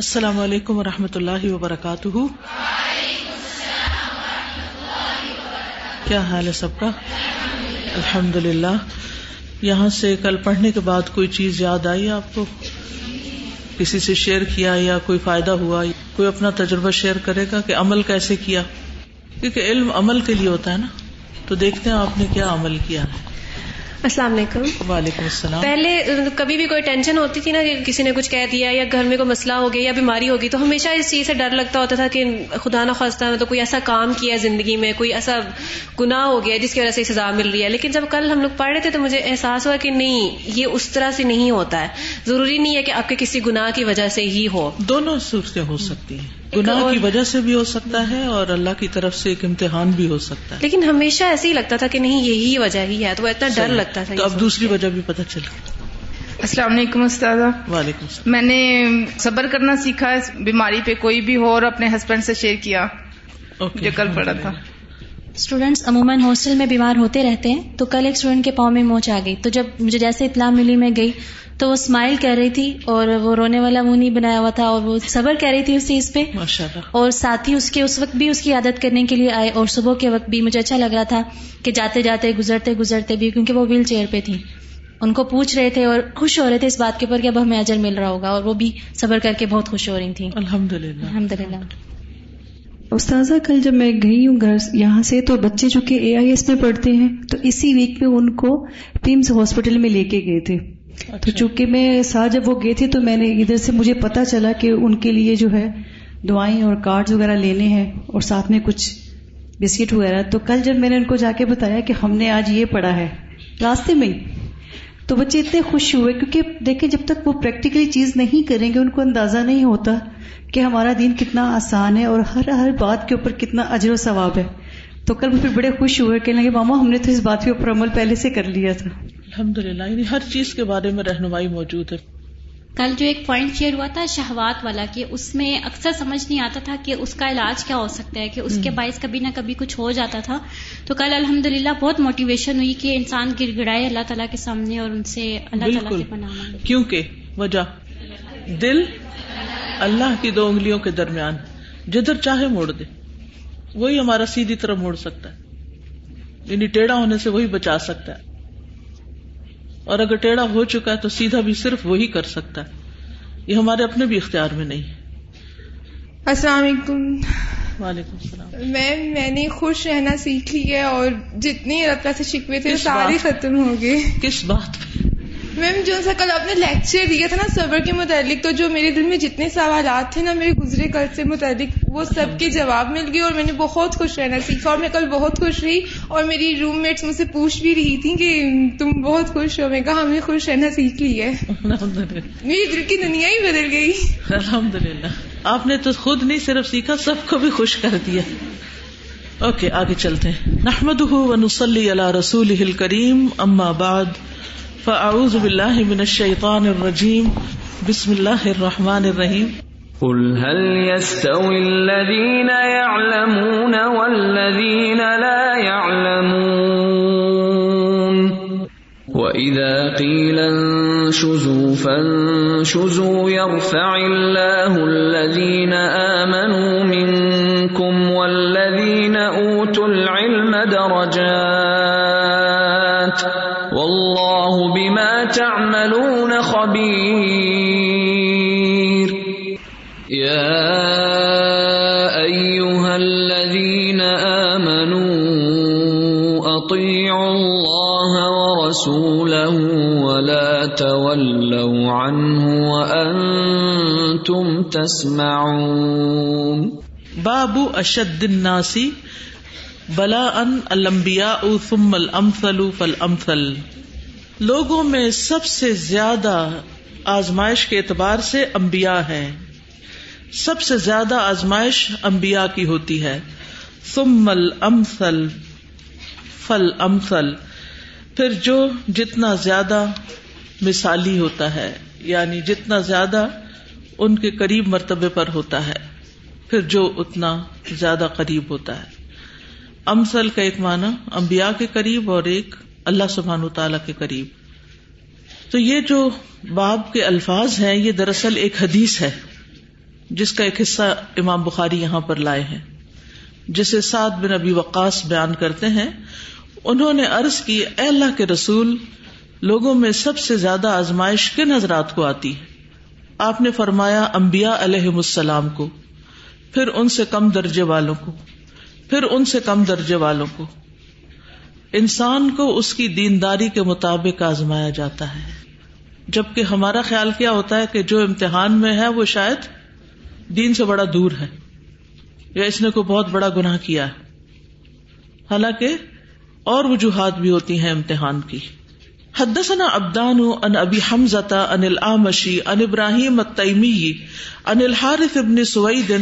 السلام علیکم و رحمۃ اللہ وبرکاتہ۔ کیا حال ہے سب کا؟ الحمد للہ یہاں سے کل پڑھنے کے بعد کوئی چیز یاد آئی آپ کو؟ کسی سے شیئر کیا یا کوئی فائدہ ہوا؟ کوئی اپنا تجربہ شیئر کرے گا کہ عمل کیسے کیا؟ کیونکہ علم عمل کے لیے ہوتا ہے نا۔ تو دیکھتے ہیں آپ نے کیا عمل کیا ہے۔ السلام علیکم۔ وعلیکم السلام۔ پہلے کبھی بھی کوئی ٹینشن ہوتی تھی نا کسی نے کچھ کہہ دیا یا گھر میں کوئی مسئلہ ہو گیا یا بیماری ہوگی تو ہمیشہ اس چیز سے ڈر لگتا ہوتا تھا کہ خدا نہ خواستہ مطلب کوئی ایسا کام کیا ہے زندگی میں کوئی ایسا گناہ ہو گیا جس کی وجہ سے سزا مل رہی ہے۔ لیکن جب کل ہم لوگ پڑھ رہے تھے تو مجھے احساس ہوا کہ نہیں یہ اس طرح سے نہیں ہوتا ہے۔ ضروری نہیں ہے کہ آپ کے کسی گناہ کی وجہ سے ہی ہو۔ دونوں صورتیں ہو سکتی ہیں۔ گناہ کی وجہ سے بھی ہو سکتا ہے اور اللہ کی طرف سے ایک امتحان بھی ہو سکتا ہے۔ لیکن ہمیشہ ایسے ہی لگتا تھا کہ نہیں یہی وجہ ہی ہے تو اتنا ڈر لگتا تھا تو اب دوسری وجہ بھی پتہ چل السلام علیکم استاد وعلیکم السلام۔ میں نے صبر کرنا سیکھا بیماری پہ کوئی بھی ہو اور اپنے ہسبینڈ سے شیئر کیا جو کل پڑا تھا۔ اسٹوڈینٹس عموماً ہاسٹل میں بیمار ہوتے رہتے ہیں تو کل ایک اسٹوڈینٹ کے پاؤں میں موچ آ گئی تو جب مجھے جیسے اطلاع ملی میں گئی تو وہ اسمائل کر رہی تھی اور وہ رونے والا منہ نہیں بنایا ہوا تھا اور وہ صبر کہہ رہی تھی اس چیز پہ اور ساتھ ہی اس کے اس وقت بھی اس کی عادت کرنے کے لیے آئے اور صبح کے وقت بھی مجھے اچھا لگ رہا تھا کہ جاتے جاتے گزرتے گزرتے بھی کیونکہ وہ ویل چیئر پہ تھی۔ ان کو پوچھ رہے تھے اور خوش ہو رہے تھے اس بات کے اوپر کہ اب ہمیں اجر مل رہا ہوگا اور وہ بھی صبر کر کے بہت خوش ہو رہی تھی الحمد للہ الحمد للہ استاذہ کل جب میں گئی ہوں گھر یہاں سے تو بچے جو کہ اے آئی ایس میں پڑھتے ہیں تو اسی ویک میں ان کو پیمز ہاسپٹل میں لے کے گئے تھے۔ تو اچھا۔ چونکہ میں ساتھ جب وہ گئے تھے تو میں نے ادھر سے مجھے پتا چلا کہ ان کے لیے جو ہے دعائیں اور کارڈ وغیرہ لینے ہیں اور ساتھ میں کچھ بسکٹ وغیرہ۔ تو کل جب میں نے ان کو جا کے بتایا کہ ہم نے آج یہ پڑھا ہے راستے میں تو بچے اتنے خوش ہوئے کیونکہ دیکھیں جب تک وہ پریکٹیکلی چیز نہیں کریں گے، ان کو اندازہ نہیں ہوتا کہ ہمارا دین کتنا آسان ہے اور ہر ہر بات کے اوپر کتنا اجر و ثواب ہے۔ تو کل پھر بڑے خوش ہوئے کہ لگے، ماما، ہم نے تو اس بات کے اوپر عمل پہلے سے کر لیا تھا۔ الحمد للہ یعنی ہر چیز کے بارے میں رہنمائی موجود ہے۔ کل جو ایک پوائنٹ شیئر ہوا تھا شہوات والا کہ اس میں اکثر سمجھ نہیں آتا تھا کہ اس کا علاج کیا ہو سکتا ہے کہ اس کے باعث کبھی نہ کبھی کچھ ہو جاتا تھا۔ تو کل الحمد بہت موٹیویشن ہوئی کہ انسان گر گڑائے اللہ تعالیٰ کے سامنے اور ان سے اللہ تعالیٰ پناہ مانگے۔ کیونکہ وجہ دل اللہ کی دو انگلیوں کے درمیان جدھر چاہے موڑ دے۔ وہی ہمارا سیدھی طرف موڑ سکتا ہے۔ یعنی ٹیڑھا ہونے سے وہی بچا سکتا ہے۔ اور اگر ٹیڑھا ہو چکا ہے تو سیدھا بھی صرف وہی کر سکتا ہے۔ یہ ہمارے اپنے بھی اختیار میں نہیں۔ السلام علیکم۔ وعلیکم السلام۔ میم میں نے خوش رہنا سیکھ لی ہے اور جتنے اللہ سے شکوے تھے سارے ختم ہو گئے کس بات؟ پہ میم جو سا کل آپ نے لیکچر دیا تھا نا صبر کے متعلق تو جو میرے دل میں جتنے سوالات تھے نا میرے گزرے کل سے متعلق وہ سب کے جواب مل گئے اور میں نے بہت خوش رہنا سیکھا اور میں کل بہت خوش رہی اور میری روم میٹس مجھ سے پوچھ بھی رہی تھی کہ تم بہت خوش ہو۔ میں کہا ہمیں خوش رہنا سیکھ لی ہے۔ میری دل کی دنیا ہی بدل گئی۔ الحمد للہ آپ نے تو خود نہیں صرف سیکھا سب کو بھی خوش کر دیا۔ اوکے آگے چلتے ہیں۔ نحمد ونسلی علی رسول کریم اما بعد۔ فاعوذ باللہ من الشیطان الرجیم، بسم اللہ الرحمن الرحیم۔ قل هل يستوي الذين يعلمون والذين لا يعلمون؟ وإذا قيل انشزوا فانشزوا يرفع الله الذين آمنوا منكم والذين أوتوا العلم درجات تعملون خبير. يا أيها الذين آمنوا، أطيعوا الله ورسوله ولا تولوا عنه وأنتم تسمعون. باب اشد الناس بلا ان الانبیاء ثم الامثل فالامثل لوگوں میں سب سے زیادہ آزمائش کے اعتبار سے انبیاء ہیں۔ سب سے زیادہ آزمائش انبیاء کی ہوتی ہے۔ ثم الامثل فالامثل پھر جو جتنا زیادہ مثالی ہوتا ہے یعنی جتنا زیادہ ان کے قریب مرتبے پر ہوتا ہے، پھر جو اتنا زیادہ قریب ہوتا ہے۔ امسل کا ایک معنی، انبیاء کے قریب اور ایک اللہ سبحان تعالی کے قریب۔ تو یہ جو باب کے الفاظ ہیں، یہ دراصل ایک حدیث ہے، جس کا ایک حصہ امام بخاری یہاں پر لائے ہیں۔ جسے سعد بن ابی وقاص بیان کرتے ہیں۔ انہوں نے عرض کی، اے اللہ کے رسول، لوگوں میں سب سے زیادہ آزمائش کن حضرات کو آتی ہے؟ آپ نے فرمایا امبیا علیہ السلام کو، پھر ان سے کم درجے والوں کو، پھر ان سے کم درجے والوں کو۔ انسان کو اس کی دینداری کے مطابق آزمایا جاتا ہے۔ جبکہ ہمارا خیال کیا ہوتا ہے کہ جو امتحان میں ہے وہ شاید دین سے بڑا دور ہے یا اس نے کوئی بہت بڑا گناہ کیا ہے۔ حالانکہ اور وجوہات بھی ہوتی ہیں امتحان کی۔ حدثنا ابدان ان ابی حمزہ ان العامشی ان ابراہیم التیمی ان الحارث ابن سوید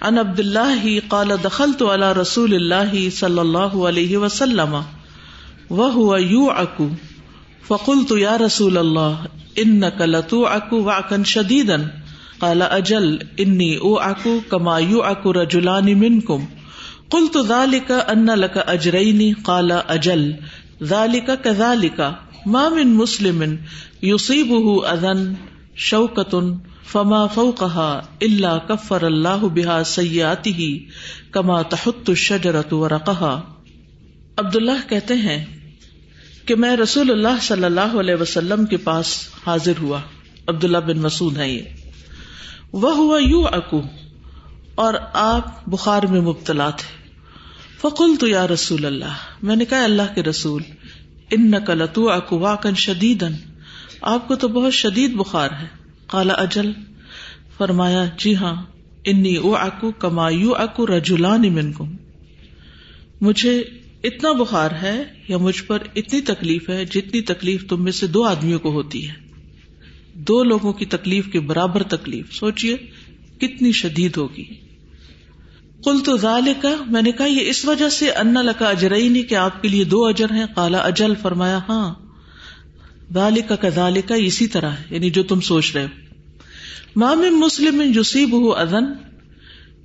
ان عبد اللہ قال دخلت على رسول اللہ صلی اللہ علیہ وسلم۔ وهو يوعك فقلت يا رسول الله انك لتوعك وعكا شديدا قال اجل انی اوعك كما يوعك رجلان منكم قلت ذلك ان لك اجرين قال اجل ذلك كذلك ما من مسلم يصيبه اذى شوكة فما فوقها الا كفر الله بها سيئاته كما تحط الشجرة ورقها عبداللہ کہتے ہیں کہ میں رسول اللہ صلی اللہ علیہ وسلم کے پاس حاضر ہوا۔ عبداللہ بن مسعود ہے یہ۔ وہ ہوا یو اکو اور آپ بخار میں مبتلا تھے۔ فقل تو یا رسول اللہ، میں نے کہا اللہ کے رسول ان نقل تو اکو واقن شدید آپ کو تو بہت شدید بخار ہے۔ کالا اجل، فرمایا جی ہاں انی او اکو کما یو اکو رجولان من مجھے اتنا بخار ہے یا مجھ پر اتنی تکلیف ہے جتنی تکلیف تم میں سے دو آدمیوں کو ہوتی ہے؟ دو لوگوں کی تکلیف کے برابر تکلیف۔ سوچیے کتنی شدید ہوگی۔ کل تو ظال کا میں نے کہا، یہ اس وجہ سے ان لکا اجرئی نہیں کہ آپ کے لیے دو اجر ہیں۔ کالا اجل۔ فرمایا ہاں۔ ظال کا کزال کا اسی طرح ہے یعنی جو تم سوچ رہے ہو۔ مام مسلم یوسیب ہو ادن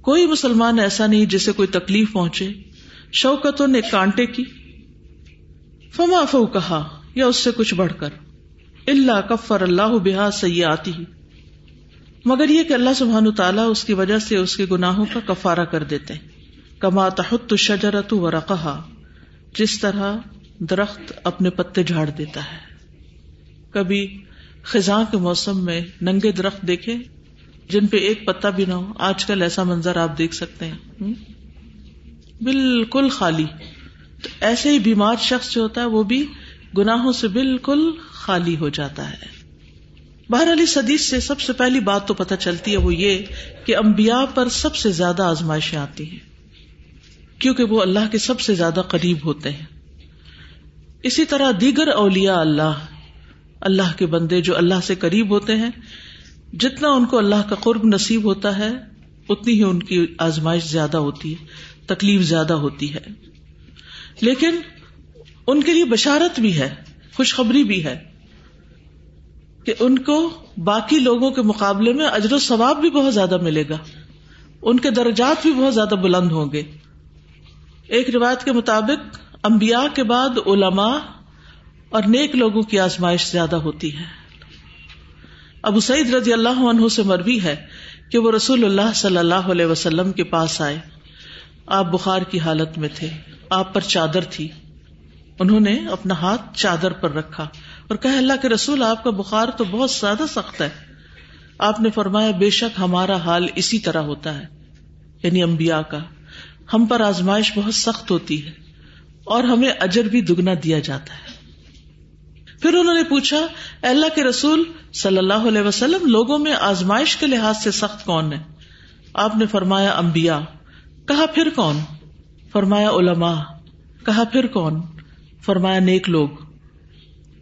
کوئی مسلمان ایسا نہیں جسے کوئی تکلیف پہنچے۔ شوکتوں نے کانٹے کی۔ فما فو کہا یا اس سے کچھ بڑھ کر۔ اللہ کفر اللہ بحا سی آتی مگر یہ کہ اللہ سبحان تعالیٰ اس کی وجہ سے اس کے گناہوں کا کفارہ کر دیتے کما تحت شجرت و رقا جس طرح درخت اپنے پتے جھاڑ دیتا ہے۔ کبھی خزاں کے موسم میں ننگے درخت دیکھے، جن پہ ایک پتا بھی نہ ہو، آج کل ایسا منظر آپ دیکھ سکتے ہیں۔ بالکل خالی۔ تو ایسے ہی بیمار شخص جو ہوتا ہے وہ بھی گناہوں سے بالکل خالی ہو جاتا ہے۔ باہر علی سدیش سے سب سے پہلی بات تو پتہ چلتی ہے وہ یہ کہ امبیا پر سب سے زیادہ آزمائشیں آتی ہیں۔ کیونکہ وہ اللہ کے سب سے زیادہ قریب ہوتے ہیں۔ اسی طرح دیگر اولیا اللہ اللہ کے بندے جو اللہ سے قریب ہوتے ہیں، جتنا ان کو اللہ کا قرب نصیب ہوتا ہے، اتنی ہی ان کی آزمائش زیادہ ہوتی ہے۔ تکلیف زیادہ ہوتی ہے۔ لیکن ان کے لیے بشارت بھی ہے، خوشخبری بھی ہے کہ ان کو باقی لوگوں کے مقابلے میں اجر و ثواب بھی بہت زیادہ ملے گا۔ ان کے درجات بھی بہت زیادہ بلند ہوں گے۔ ایک روایت کے مطابق امبیا کے بعد علماء اور نیک لوگوں کی آزمائش زیادہ ہوتی ہے۔ ابو سعید رضی اللہ عنہ سے مربی ہے کہ وہ رسول اللہ صلی اللہ علیہ وسلم کے پاس آئے۔ آپ بخار کی حالت میں تھے، آپ پر چادر تھی۔ انہوں نے اپنا ہاتھ چادر پر رکھا اور کہ اللہ کے رسول، آپ کا بخار تو بہت زیادہ سخت ہے۔ آپ نے فرمایا، بے شک ہمارا حال اسی طرح ہوتا ہے۔ یعنی امبیا کا۔ ہم پر آزمائش بہت سخت ہوتی ہے اور ہمیں اجر بھی دگنا دیا جاتا ہے۔ پھر انہوں نے پوچھا اللہ کے رسول، صلی اللہ علیہ وسلم، لوگوں میں آزمائش کے لحاظ سے سخت کون ہے؟ آپ نے فرمایا امبیا کہا پھر کون؟ فرمایا علماء۔ کہا پھر کون؟ فرمایا نیک لوگ۔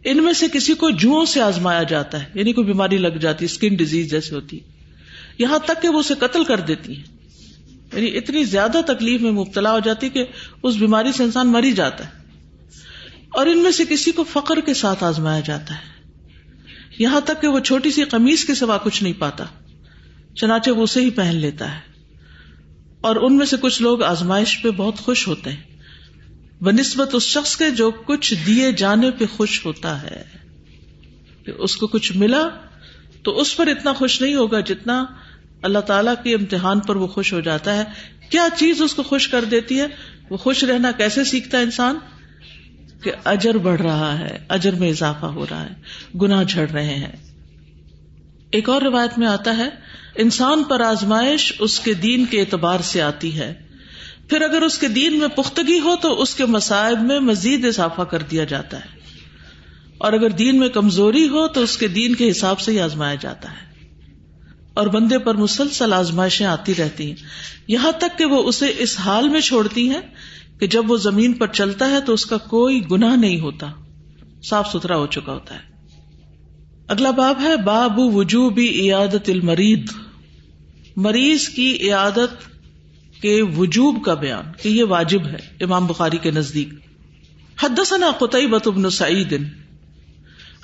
ان میں سے کسی کو جو سے آزمایا جاتا ہے یعنی کوئی بیماری لگ جاتی اسکن ڈیزیز جیسے ہوتی۔ یہاں تک کہ وہ اسے قتل کر دیتی ہے یعنی اتنی زیادہ تکلیف میں مبتلا ہو جاتی کہ اس بیماری سے انسان مری جاتا ہے۔ اور ان میں سے کسی کو فخر کے ساتھ آزمایا جاتا ہے۔ یہاں تک کہ وہ چھوٹی سی قمیض کے سوا کچھ نہیں پاتا، چنانچہ وہ اسے ہی پہن لیتا ہے۔ اور ان میں سے کچھ لوگ آزمائش پہ بہت خوش ہوتے ہیں۔ بہ نسبت اس شخص کے جو کچھ دیے جانے پہ خوش ہوتا ہے۔ کہ اس کو کچھ ملا تو اس پر اتنا خوش نہیں ہوگا جتنا اللہ تعالیٰ کے امتحان پر وہ خوش ہو جاتا ہے۔ کیا چیز اس کو خوش کر دیتی ہے؟ وہ خوش رہنا کیسے سیکھتا ہے انسان؟ کہ اجر بڑھ رہا ہے، اجر میں اضافہ ہو رہا ہے، گناہ جھڑ رہے ہیں۔ ایک اور روایت میں آتا ہے انسان پر آزمائش اس کے دین کے اعتبار سے آتی ہے۔ پھر اگر اس کے دین میں پختگی ہو تو اس کے مسائب میں مزید اضافہ کر دیا جاتا ہے۔ اور اگر دین میں کمزوری ہو تو اس کے دین کے حساب سے ہی آزمایا جاتا ہے۔ اور بندے پر مسلسل آزمائشیں آتی رہتی ہیں۔ یہاں تک کہ وہ اسے اس حال میں چھوڑتی ہیں کہ جب وہ زمین پر چلتا ہے تو اس کا کوئی گناہ نہیں ہوتا۔ صاف ستھرا ہو چکا ہوتا ہے۔ اگلا باب ہے باب وجوبی عیادت المرید۔ مریض کی عیادت کے وجوب کا بیان کہ یہ واجب ہے امام بخاری کے نزدیک۔ حدثنا قطعبت بن سعید،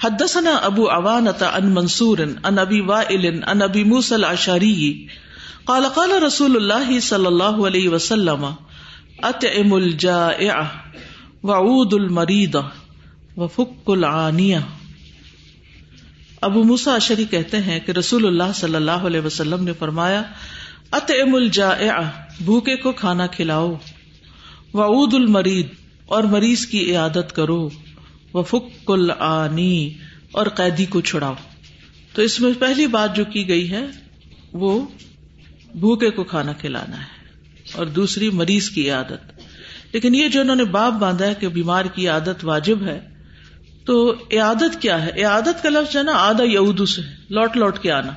حدثنا ابو عوانة عن منصور، عن ابي وائل، عن ابي موسى الاشعري قال قال رسول الله صلى الله عليه وسلم، اطعم الجائع وعود المريض وفك العانيه ابو موسا اشری کہتے ہیں کہ رسول اللہ صلی اللہ علیہ وسلم نے فرمایا، اطعم الجائع، بھوکے کو کھانا کھلاؤ، وعود المرید، اور مریض کی عیادت کرو وہ فک العنی اور قیدی کو چھڑاؤ۔ تو اس میں پہلی بات جو کی گئی ہے، وہ بھوکے کو کھانا کھلانا ہے، اور دوسری مریض کی عادت لیکن یہ جو انہوں نے باپ باندھا ہے کہ بیمار کی عادت واجب ہے تو عادت کیا ہے؟ عادت کا لفظ ہے نا، آدھا یہودو سے لوٹ لوٹ کے آنا،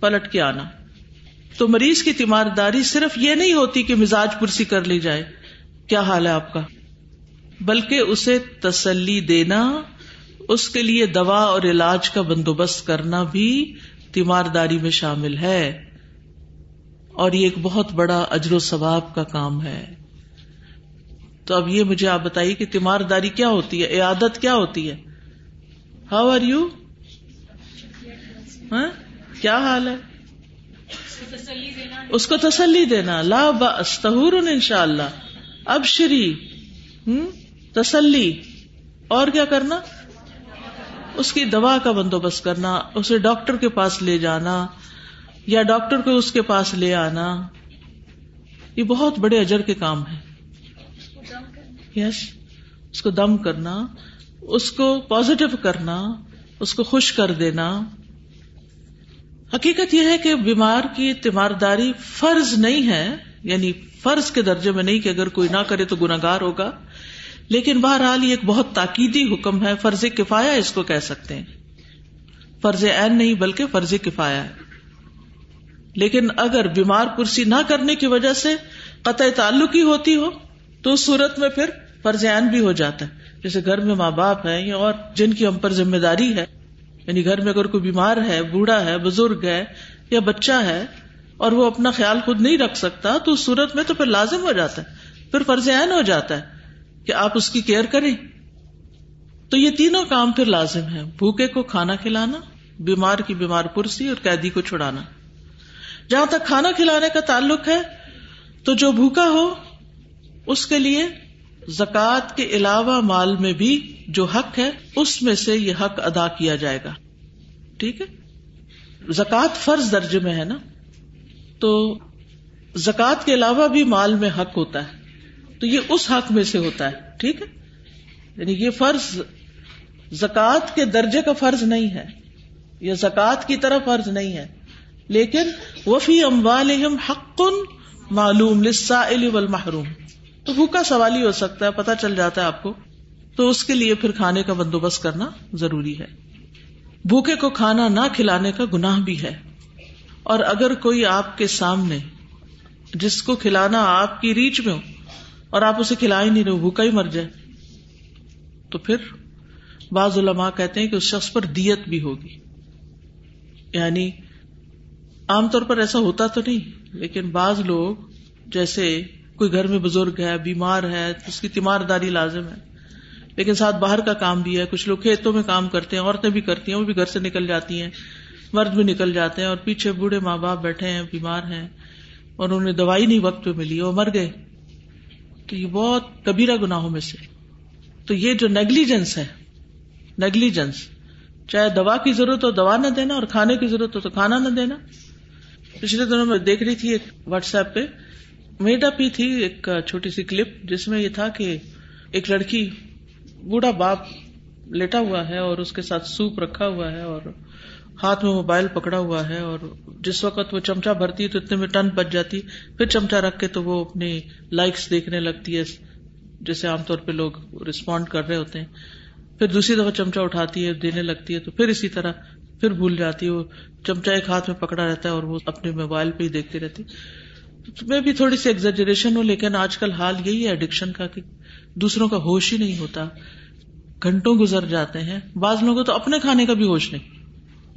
پلٹ کے آنا۔ تو مریض کی تیمارداری صرف یہ نہیں ہوتی کہ مزاج پرسی کر لی جائے۔ کیا حال ہے آپ کا؟ بلکہ اسے تسلی دینا، اس کے لیے دوا اور علاج کا بندوبست کرنا بھی تیمارداری میں شامل ہے۔ اور یہ ایک بہت بڑا اجر و ثواب کا کام ہے۔ تو اب یہ مجھے آپ بتائیے کہ تیمارداری کیا ہوتی ہے؟ عادت کیا ہوتی ہے؟ ہاؤ آر یو کیا حال ہے؟ اس کو تسلی دینا. لا بستہور ان شاء اللہ اب شری تسلی. اور کیا کرنا؟ اس کی دوا کا بندوبست کرنا، اسے ڈاکٹر کے پاس لے جانا، یا ڈاکٹر کو اس کے پاس لے آنا. یہ بہت بڑے اجر کے کام ہے. یس اس کو دم کرنا. اس کو پازیٹو کرنا، اس کو خوش کر دینا۔ حقیقت یہ ہے کہ بیمار کی تیمارداری فرض نہیں ہے یعنی فرض کے درجے میں نہیں کہ اگر کوئی نہ کرے تو گناگار ہوگا۔ لیکن بہرحال یہ ایک بہت تاکیدی حکم ہے، فرض کفایا اس کو کہہ سکتے ہیں۔ فرض عین نہیں بلکہ فرض کفایا ہے۔ لیکن اگر بیمار پرسی نہ کرنے کی وجہ سے قطع تعلق ہی ہوتی ہو، تو اس صورت میں پھر فرض عین بھی ہو جاتا ہے۔ جیسے گھر میں ماں باپ ہے یا اور جن کی ہم پر ذمہ داری ہے یعنی گھر میں اگر کوئی بیمار ہے، بوڑھا ہے، بزرگ ہے یا بچہ ہے اور وہ اپنا خیال خود نہیں رکھ سکتا، تو اس صورت میں تو پھر لازم ہو جاتا ہے، پھر فرض عین ہو جاتا ہے کہ آپ اس کی کیئر کریں۔ تو یہ تینوں کام پھر لازم ہے بھوکے کو کھانا کھلانا، بیمار کی بیمار پرسی اور قیدی کو چھڑانا۔ جہاں تک کھانا کھلانے کا تعلق ہے، تو جو بھوکا ہو، اس کے لیے زکوٰۃ کے علاوہ مال میں بھی جو حق ہے، اس میں سے یہ حق ادا کیا جائے گا۔ ٹھیک ہے؟ زکوٰۃ فرض درجے میں ہے نا؟ تو زکوٰۃ کے علاوہ بھی مال میں حق ہوتا ہے۔ تو یہ اس حق میں سے ہوتا ہے۔ ٹھیک ہے؟ یعنی یہ فرض زکوٰۃ کے درجے کا فرض نہیں ہے۔ یا زکوٰۃ کی طرح فرض نہیں ہے۔ لیکن وفی اموالہم حق معلوم للسائل والمحروم۔ تو بھوکا سوال ہی ہو سکتا ہے پتا چل جاتا ہے آپ کو۔ تو اس کے لیے پھر کھانے کا بندوبست کرنا ضروری ہے۔ بھوکے کو کھانا نہ کھلانے کا گناہ بھی ہے۔ اور اگر کوئی آپ کے سامنے، جس کو کھلانا آپ کی ریچ میں ہو، اور آپ اسے کھلا ہی نہیں رہے بھوکا ہی مر جائے۔ تو پھر بعض علماء کہتے ہیں کہ اس شخص پر دیت بھی ہوگی۔ یعنی عام طور پر ایسا ہوتا تو نہیں، لیکن بعض لوگ جیسے کوئی گھر میں بزرگ ہے، بیمار ہے، اس کی تیمار داری لازم ہے۔ لیکن ساتھ باہر کا کام بھی ہے، کچھ لوگ کھیتوں میں کام کرتے ہیں، عورتیں بھی کرتی ہیں، وہ بھی گھر سے نکل جاتی ہیں، مرد بھی نکل جاتے ہیں اور پیچھے بوڑھے ماں باپ بیٹھے ہیں، بیمار ہیں اور انہیں دوائی نہیں وقت پہ ملی، وہ مر گئے۔ تو یہ بہت کبیرہ گناہوں میں سے۔ تو یہ جو نیگلیجنس ہے نیگلیجنس چاہے دوا کی ضرورت ہو، دوا نہ دینا اور کھانے کی ضرورت ہو تو کھانا نہ دینا۔ پچھلے دنوں میں دیکھ رہی تھی ایک واٹس ایپ پہ میڈ اپ ہی تھی ایک چھوٹی سی کلپ جس میں یہ تھا کہ ایک لڑکی بوڑھا باپ لیٹا ہوا ہے اور اس کے ساتھ سوپ رکھا ہوا ہے اور ہاتھ میں موبائل پکڑا ہوا ہے اور جس وقت وہ چمچا بھرتی تو اتنے میں ٹن بچ جاتی، پھر چمچا رکھ کے تو وہ اپنی لائکس دیکھنے لگتی ہے، جیسے عام طور پہ لوگ ریسپونڈ کر رہے ہوتے ہیں۔ پھر دوسری دفعہ چمچا اٹھاتی ہے، دینے لگتی ہے تو پھر اسی طرح پھر بھول جاتی ہے۔ وہ چمچا ایک ہاتھ میں پکڑا رہتا ہے اور وہ اپنے موبائل پہ ہی دیکھتی رہتی۔ میں بھی تھوڑی سی ایگزریشن ہوں، لیکن آج کل حال یہی ہے ایڈکشن کا کہ دوسروں کا ہوش ہی نہیں ہوتا۔ گھنٹوں گزر جاتے ہیں۔ بعض لوگوں تو اپنے کھانے کا بھی ہوش نہیں۔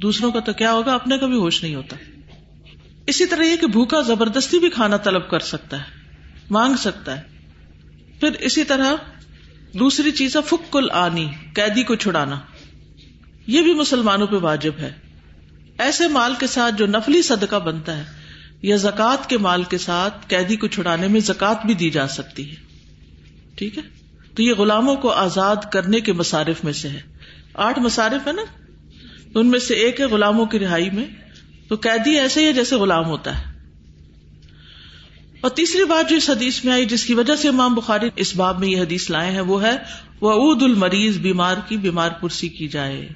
دوسروں کا تو کیا ہوگا؟ اپنے کا بھی ہوش نہیں ہوتا۔ اسی طرح یہ کہ بھوکا زبردستی بھی کھانا طلب کر سکتا ہے، مانگ سکتا ہے۔ پھر اسی طرح دوسری چیز ہے فکل آنی قیدی کو چھڑانا۔ یہ بھی مسلمانوں پہ واجب ہے۔ ایسے مال کے ساتھ جو نفلی صدقہ بنتا ہے یا زکوٰۃ کے مال کے ساتھ قیدی کو چھڑانے میں زکات بھی دی جا سکتی ہے۔ ٹھیک ہے؟ تو یہ غلاموں کو آزاد کرنے کے مصارف میں سے ہے۔ آٹھ مصارف ہے نا؟ ان میں سے ایک ہے غلاموں کی رہائی میں۔ تو قیدی ایسے ہی ہے جیسے غلام ہوتا ہے۔ اور تیسری بات جو اس حدیث میں آئی جس کی وجہ سے امام بخاری اس باب میں یہ حدیث لائے ہیں، وہ ہے وہ عود المریض بیمار کی بیمار پرسی کی جائے۔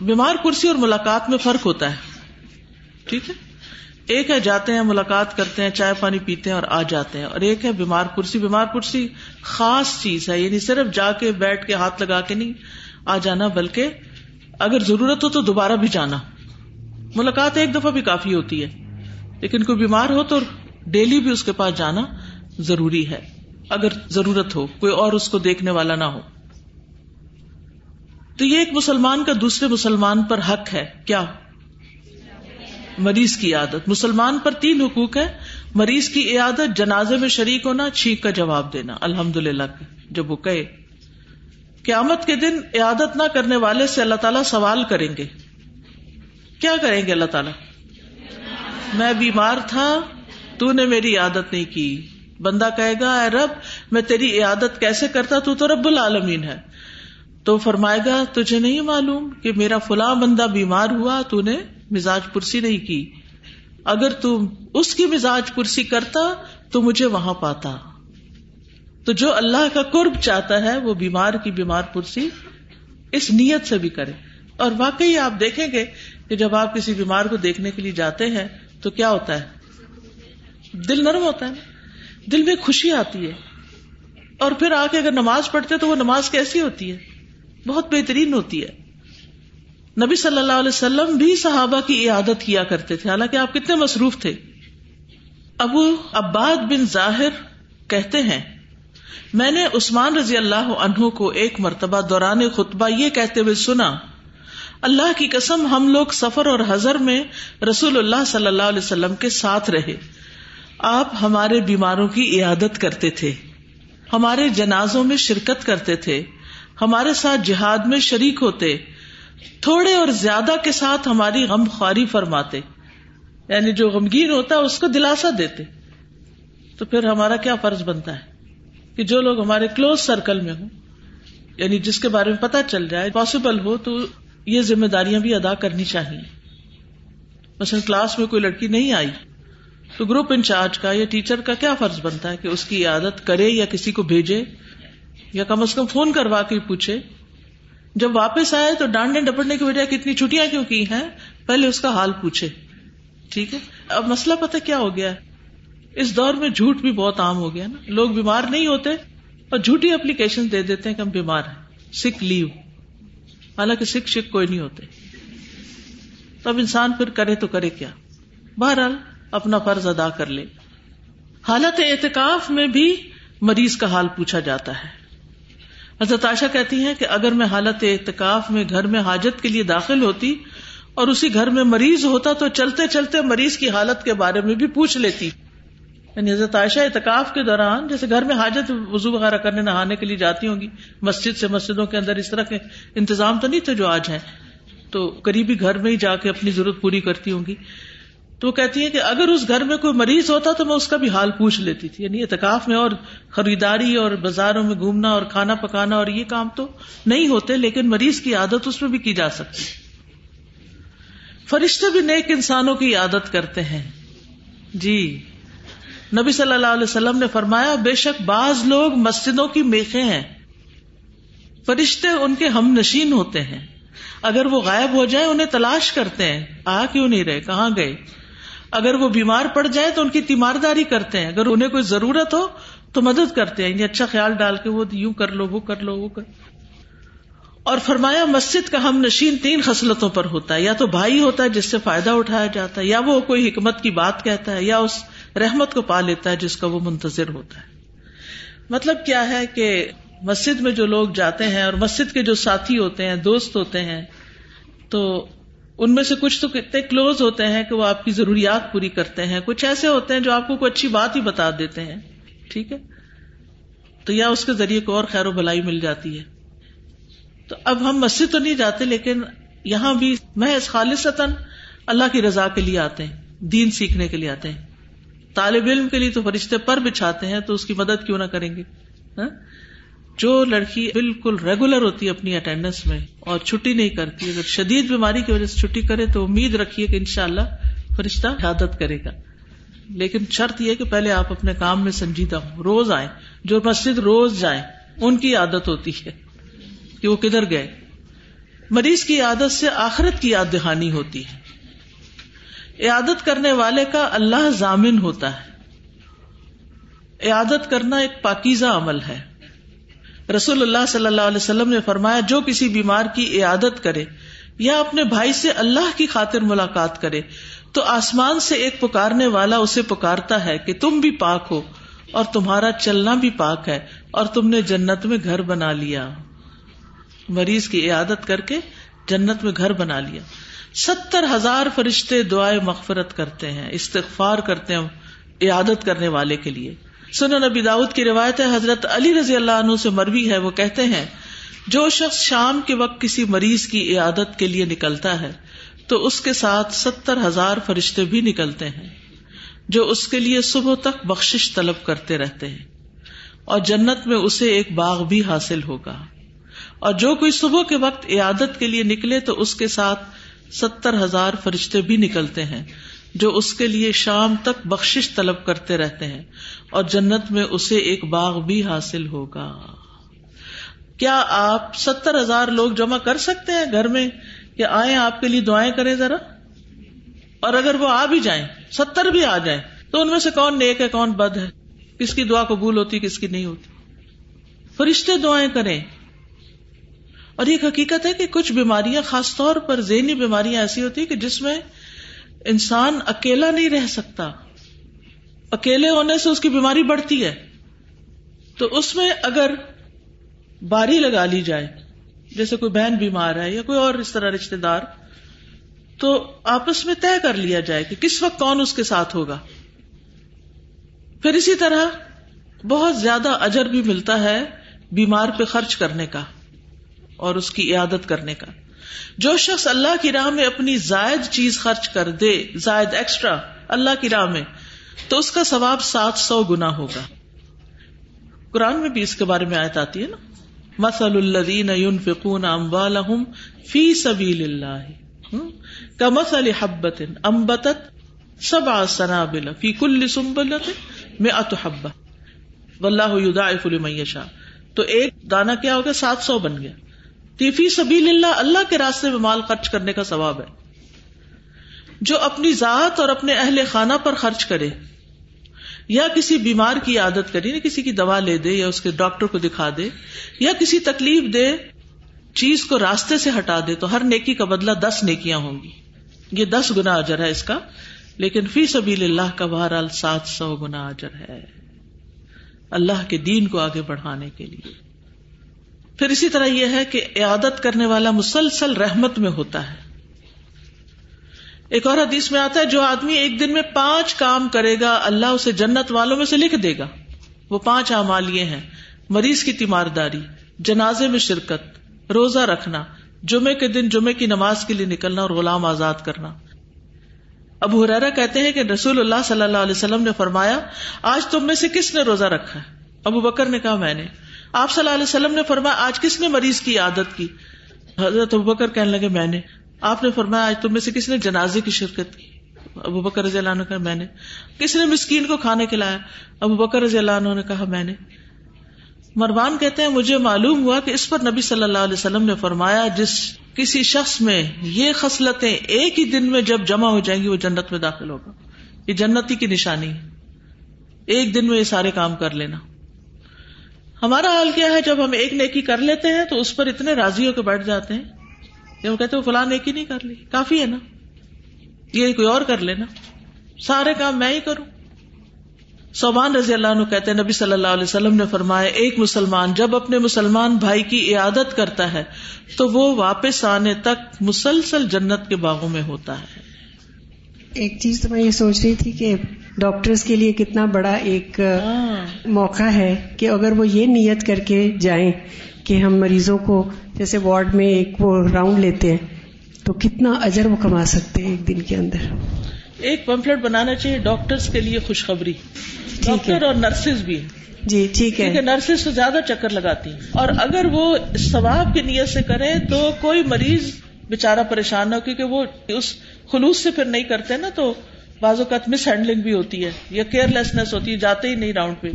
بیمار پرسی اور ملاقات میں فرق ہوتا ہے۔ ٹھیک ہے؟ ایک ہے جاتے ہیں، ملاقات کرتے ہیں، چائے پانی پیتے ہیں اور آ جاتے ہیں۔ اور ایک ہے بیمار پرسی بیمار پرسی خاص چیز ہے یعنی صرف جا کے بیٹھ کے ہاتھ لگا کے نہیں آ جانا، بلکہ اگر ضرورت ہو تو دوبارہ بھی جانا۔ ملاقات ایک دفعہ بھی کافی ہوتی ہے، لیکن کوئی بیمار ہو تو ڈیلی بھی اس کے پاس جانا ضروری ہے۔ اگر ضرورت ہو، کوئی اور اس کو دیکھنے والا نہ ہو۔ تو یہ ایک مسلمان کا دوسرے مسلمان پر حق ہے۔ کیا مریض کی عادت۔ مسلمان پر تین حقوق ہے مریض کی عادت جنازے میں شریک ہونا، چھینک کا جواب دینا۔ الحمد للہ جب وہ کہے، قیامت کے دن عیادت نہ کرنے والے سے اللہ تعالیٰ سوال کریں گے۔ کیا کریں گے اللہ تعالیٰ؟ میں بیمار تھا، تو نے میری عادت نہیں کی۔ بندہ کہے گا، اے رب، میں تیری عیادت کیسے کرتا، تو تو رب العالمین ہے۔ تو فرمائے گا، تجھے نہیں معلوم کہ میرا فلاں بندہ بیمار ہوا، تو نے مزاج پرسی نہیں کی۔ اگر تم اس کی مزاج پرسی کرتا تو مجھے وہاں پاتا۔ تو جو اللہ کا قرب چاہتا ہے وہ بیمار کی بیمار پرسی اس نیت سے بھی کرے۔ اور واقعی آپ دیکھیں گے کہ جب آپ کسی بیمار کو دیکھنے کے لیے جاتے ہیں تو کیا ہوتا ہے؟ دل نرم ہوتا ہے۔ دل میں خوشی آتی ہے۔ اور پھر آ کے اگر نماز پڑھتے تو وہ نماز کیسی ہوتی ہے؟ بہت بہترین ہوتی ہے۔ نبی صلی اللہ علیہ وسلم بھی صحابہ کی عیادت کیا کرتے تھے۔ حالانکہ آپ کتنے مصروف تھے۔ ابو عباد بن ظاہر کہتے ہیں، میں نے عثمان رضی اللہ عنہ کو ایک مرتبہ دوران خطبہ یہ کہتے ہوئے سنا، اللہ کی قسم ہم لوگ سفر اور حضر میں رسول اللہ صلی اللہ علیہ وسلم کے ساتھ رہے۔ آپ ہمارے بیماروں کی عیادت کرتے تھے۔ ہمارے جنازوں میں شرکت کرتے تھے۔ ہمارے ساتھ جہاد میں شریک ہوتے۔ تھوڑے اور زیادہ کے ساتھ ہماری غم خواری فرماتے یعنی جو غمگین ہوتا ہے اس کو دلاسا دیتے تو پھر ہمارا کیا فرض بنتا ہے کہ جو لوگ ہمارے کلوز سرکل میں ہوں یعنی جس کے بارے میں پتا چل جائے پاسبل ہو تو یہ ذمہ داریاں بھی ادا کرنی چاہیے۔ مثلاً کلاس میں کوئی لڑکی نہیں آئی تو گروپ انچارج کا یا ٹیچر کا کیا فرض بنتا ہے کہ اس کی عادت کرے یا کسی کو بھیجے یا کم از کم فون کروا کے پوچھے جب واپس آئے تو ڈانڈنے ڈپٹنے کی وجہ کتنی چھٹیاں کیوں کی ہیں؟ پہلے اس کا حال پوچھے۔ ٹھیک ہے؟ اب مسئلہ پتہ کیا ہو گیا اس دور میں جھوٹ بھی بہت عام ہو گیا نا۔ لوگ بیمار نہیں ہوتے اور جھوٹی اپلیکیشن دے دیتے ہیں کہ ہم بیمار ہیں۔ سکھ لیو۔ حالانکہ سکھ شک کوئی نہیں ہوتے۔ تو اب انسان پھر کرے تو کرے کیا؟ بہرحال اپنا فرض ادا کر لے۔ حالت اعتکاف میں بھی مریض کا حال پوچھا جاتا ہے۔ حضرت عائشہ کہتی ہیں کہ اگر میں حالت اعتکاف میں گھر میں حاجت کے لیے داخل ہوتی اور اسی گھر میں مریض ہوتا تو چلتے چلتے مریض کی حالت کے بارے میں بھی پوچھ لیتی۔ یعنی حضرت عائشہ اعتکاف کے دوران جیسے گھر میں حاجت وضو وغیرہ کرنے نہانے کے لیے جاتی ہوں گی، مسجد سے مسجدوں کے اندر اس طرح کے انتظام تو نہیں تھے جو آج ہیں۔ تو قریبی گھر میں ہی جا کے اپنی ضرورت پوری کرتی ہوں گی۔ تو وہ کہتی ہے کہ اگر اس گھر میں کوئی مریض ہوتا تو میں اس کا بھی حال پوچھ لیتی تھی۔ یعنی اعتکاف میں اور خریداری اور بازاروں میں گھومنا اور کھانا پکانا اور یہ کام تو نہیں ہوتے، لیکن مریض کی عادت اس میں بھی کی جا سکتی۔ فرشتے بھی نیک انسانوں کی عادت کرتے ہیں۔ جی۔ نبی صلی اللہ علیہ وسلم نے فرمایا، بے شک بعض لوگ مسجدوں کی میخے ہیں۔ فرشتے ان کے ہم نشین ہوتے ہیں۔ اگر وہ غائب ہو جائے انہیں تلاش کرتے ہیں۔ آ کیوں نہیں رہے؟ کہاں گئے؟ اگر وہ بیمار پڑ جائے تو ان کی تیمارداری کرتے ہیں۔ اگر انہیں کوئی ضرورت ہو تو مدد کرتے ہیں۔ یعنی اچھا خیال ڈال کے وہ یوں کر لو، وہ کر لو، وہ کر۔ اور فرمایا، مسجد کا ہم نشین تین خصلتوں پر ہوتا ہے۔ یا تو بھائی ہوتا ہے جس سے فائدہ اٹھایا جاتا ہے، یا وہ کوئی حکمت کی بات کہتا ہے، یا اس رحمت کو پا لیتا ہے جس کا وہ منتظر ہوتا ہے۔ مطلب کیا ہے کہ مسجد میں جو لوگ جاتے ہیں اور مسجد کے جو ساتھی ہوتے ہیں، دوست ہوتے ہیں، تو ان میں سے کچھ تو کتنے کلوز ہوتے ہیں کہ وہ آپ کی ضروریات پوری کرتے ہیں۔ کچھ ایسے ہوتے ہیں جو آپ کو کوئی اچھی بات ہی بتا دیتے ہیں۔ ٹھیک ہے؟ تو یا اس کے ذریعے کو اور خیر و بلائی مل جاتی ہے۔ تو اب ہم مسجد تو نہیں جاتے، لیکن یہاں بھی محض خالصتا اللہ کی رضا کے لیے آتے ہیں، دین سیکھنے کے لیے آتے ہیں۔ طالب علم کے لیے تو فرشتے پر بچھاتے ہیں تو اس کی مدد کیوں نہ کریں گے؟ ہاں؟ جو لڑکی بالکل ریگولر ہوتی ہے اپنی اٹینڈنس میں اور چھٹی نہیں کرتی، اگر شدید بیماری کی وجہ سے چھٹی کرے تو امید رکھیے کہ انشاءاللہ فرشتہ عادت کرے گا۔ لیکن شرط یہ کہ پہلے آپ اپنے کام میں سنجیدہ ہوں۔ روز آئیں، جو مسجد روز جائیں، ان کی عادت ہوتی ہے کہ وہ کدھر گئے۔ مریض کی عادت سے آخرت کی یاد دہانی ہوتی ہے۔ عادت کرنے والے کا اللہ ضامن ہوتا ہے۔ عادت کرنا ایک پاکیزہ عمل ہے۔ رسول اللہ صلی اللہ علیہ وسلم نے فرمایا، جو کسی بیمار کی عیادت کرے یا اپنے بھائی سے اللہ کی خاطر ملاقات کرے، تو آسمان سے ایک پکارنے والا اسے پکارتا ہے کہ تم بھی پاک ہو اور تمہارا چلنا بھی پاک ہے اور تم نے جنت میں گھر بنا لیا۔ مریض کی عیادت کر کے جنت میں گھر بنا لیا۔ ستر ہزار فرشتے دعائیں مغفرت کرتے ہیں، استغفار کرتے ہیں عیادت کرنے والے کے لیے۔ سنو نبی داود کی روایت ہے، حضرت علی رضی اللہ عنہ سے مروی ہے، وہ کہتے ہیں، جو شخص شام کے وقت کسی مریض کی عیادت کے لیے نکلتا ہے، تو اس کے ساتھ ستر ہزار فرشتے بھی نکلتے ہیں، جو اس کے لیے صبح تک بخش طلب کرتے رہتے ہیں، اور جنت میں اسے ایک باغ بھی حاصل ہوگا۔ اور جو کوئی صبح کے وقت عیادت کے لیے نکلے، تو اس کے ساتھ ستر ہزار فرشتے بھی نکلتے ہیں۔ جو اس کے لیے شام تک بخش طلب کرتے رہتے ہیں اور جنت میں اسے ایک باغ بھی حاصل ہوگا۔ کیا آپ ستر ہزار لوگ جمع کر سکتے ہیں گھر میں کہ آئے آپ کے لیے دعائیں کریں ذرا؟ اور اگر وہ آ بھی جائیں، ستر بھی آ جائیں، تو ان میں سے کون نیک ہے، کون بد ہے؟ کس کی دعا قبول ہوتی، کس کی نہیں ہوتی؟ فرشتے دعائیں کریں۔ اور یہ حقیقت ہے کہ کچھ بیماریاں، خاص طور پر ذہنی بیماریاں ایسی ہوتی کہ جس میں انسان اکیلا نہیں رہ سکتا۔ اکیلے ہونے سے اس کی بیماری بڑھتی ہے۔ تو اس میں اگر باری لگا لی جائے، جیسے کوئی بہن بیمار ہے یا کوئی اور اس طرح رشتے دار، تو آپس میں طے کر لیا جائے کہ کس وقت کون اس کے ساتھ ہوگا۔ پھر اسی طرح بہت زیادہ اجر بھی ملتا ہے بیمار پہ خرچ کرنے کا اور اس کی عیادت کرنے کا۔ جو شخص اللہ کی راہ میں اپنی زائد چیز خرچ کر دے، زائد ایکسٹرا اللہ کی راہ میں، تو اس کا ثواب سات سو گنا ہوگا۔ قرآن میں بھی اس کے بارے میں آیت آتی ہے نا؟ مسل الدین ينفقون اموالهم فی سبیل اللہ کمثل حبت امبتت سبع سنابل فی کل سنبلت مئت حبہ واللہ یضاعف لمن یشاء تو ایک دانا کیا ہوگا؟ سات سو بن گیا۔ فی سبیل اللہ اللہ کے راستے میں مال خرچ کرنے کا ثواب ہے۔ جو اپنی ذات اور اپنے اہل خانہ پر خرچ کرے، یا کسی بیمار کی عادت کرے کسی کی دوا لے دے، یا اس کے ڈاکٹر کو دکھا دے، یا کسی تکلیف دے، چیز کو راستے سے ہٹا دے، تو ہر نیکی کا بدلہ دس نیکیاں ہوں گی۔ یہ دس گنا اجر ہے اس کا، لیکن فی سبیل اللہ کا بہرحال سات سو گنا اجر ہے۔ اللہ کے دین کو آگے بڑھانے کے لیے۔ پھر اسی طرح یہ ہے کہ عیادت کرنے والا مسلسل رحمت میں ہوتا ہے۔ ایک اور حدیث میں آتا ہے، جو آدمی ایک دن میں پانچ کام کرے گا، اللہ اسے جنت والوں میں سے لکھ دے گا۔ وہ پانچ اعمال یہ ہیں، مریض کی تیمارداری، جنازے میں شرکت، روزہ رکھنا، جمعے کے دن جمعے کی نماز کے لیے نکلنا اور غلام آزاد کرنا۔ اب حرارا کہتے ہیں کہ رسول اللہ صلی اللہ علیہ وسلم نے فرمایا، آج تم میں سے کس نے روزہ رکھا ہے؟ ابو بکر نے کہا، میں نے۔ آپ صلی اللہ علیہ وسلم نے فرمایا، آج کس نے مریض کی عادت کی؟ حضرت ابو بکر کہنے لگے، میں نے۔ آپ نے فرمایا، آج تم میں سے کس نے جنازے کی شرکت کی؟ ابو بکر رضی اللہ عنہ کا میں نے۔ کس نے مسکین کو کھانے کھلایا؟ ابو بکر رضی اللہ عنہ نے کہا، میں نے۔ مروان کہتے ہیں، مجھے معلوم ہوا کہ اس پر نبی صلی اللہ علیہ وسلم نے فرمایا، جس کسی شخص میں یہ خصلتیں ایک ہی دن میں جب جمع ہو جائیں گی، وہ جنت میں داخل ہوگا۔ یہ جنتی کی نشانی ہے۔ ایک دن میں یہ سارے کام کر لینا۔ ہمارا حال کیا ہے جب ہم ایک نیکی کر لیتے ہیں تو اس پر اتنے راضی ہو کے بیٹھ جاتے ہیں جب ہم کہتے فلاں نیکی نہیں کر لی، کافی ہے نا۔ یہ کوئی اور کر لینا۔ سارے کام میں ہی کروں۔ صوبان رضی اللہ عنہ کہتے ہیں، نبی صلی اللہ علیہ وسلم نے فرمایا، ایک مسلمان جب اپنے مسلمان بھائی کی عیادت کرتا ہے تو وہ واپس آنے تک مسلسل جنت کے باغوں میں ہوتا ہے۔ ایک چیز تو میں یہ سوچ رہی تھی کہ ڈاکٹرز کے لیے کتنا بڑا ایک ہاں۔ موقع ہے کہ اگر وہ یہ نیت کر کے جائیں کہ ہم مریضوں کو جیسے وارڈ میں ایک وہ راؤنڈ لیتے ہیں تو کتنا اجر وہ کما سکتے ہیں ایک دن کے اندر؟ ایک پمفلٹ بنانا چاہیے ڈاکٹرز کے لیے خوشخبری۔ ڈاکٹر اور نرسز بھی۔ جی ٹھیک ہے۔ نرسز تو زیادہ چکر لگاتی ہیں۔ اور اگر وہ ثواب کی نیت سے کریں تو کوئی مریض بےچارا پریشان ہو کیونکہ وہ اس خلوص سے پھر نہیں کرتے نا تو بعض اوقات مس ہینڈلنگ بھی ہوتی ہے یا کیئر لیسنس ہوتی ہے جاتے ہی نہیں راؤنڈ پہ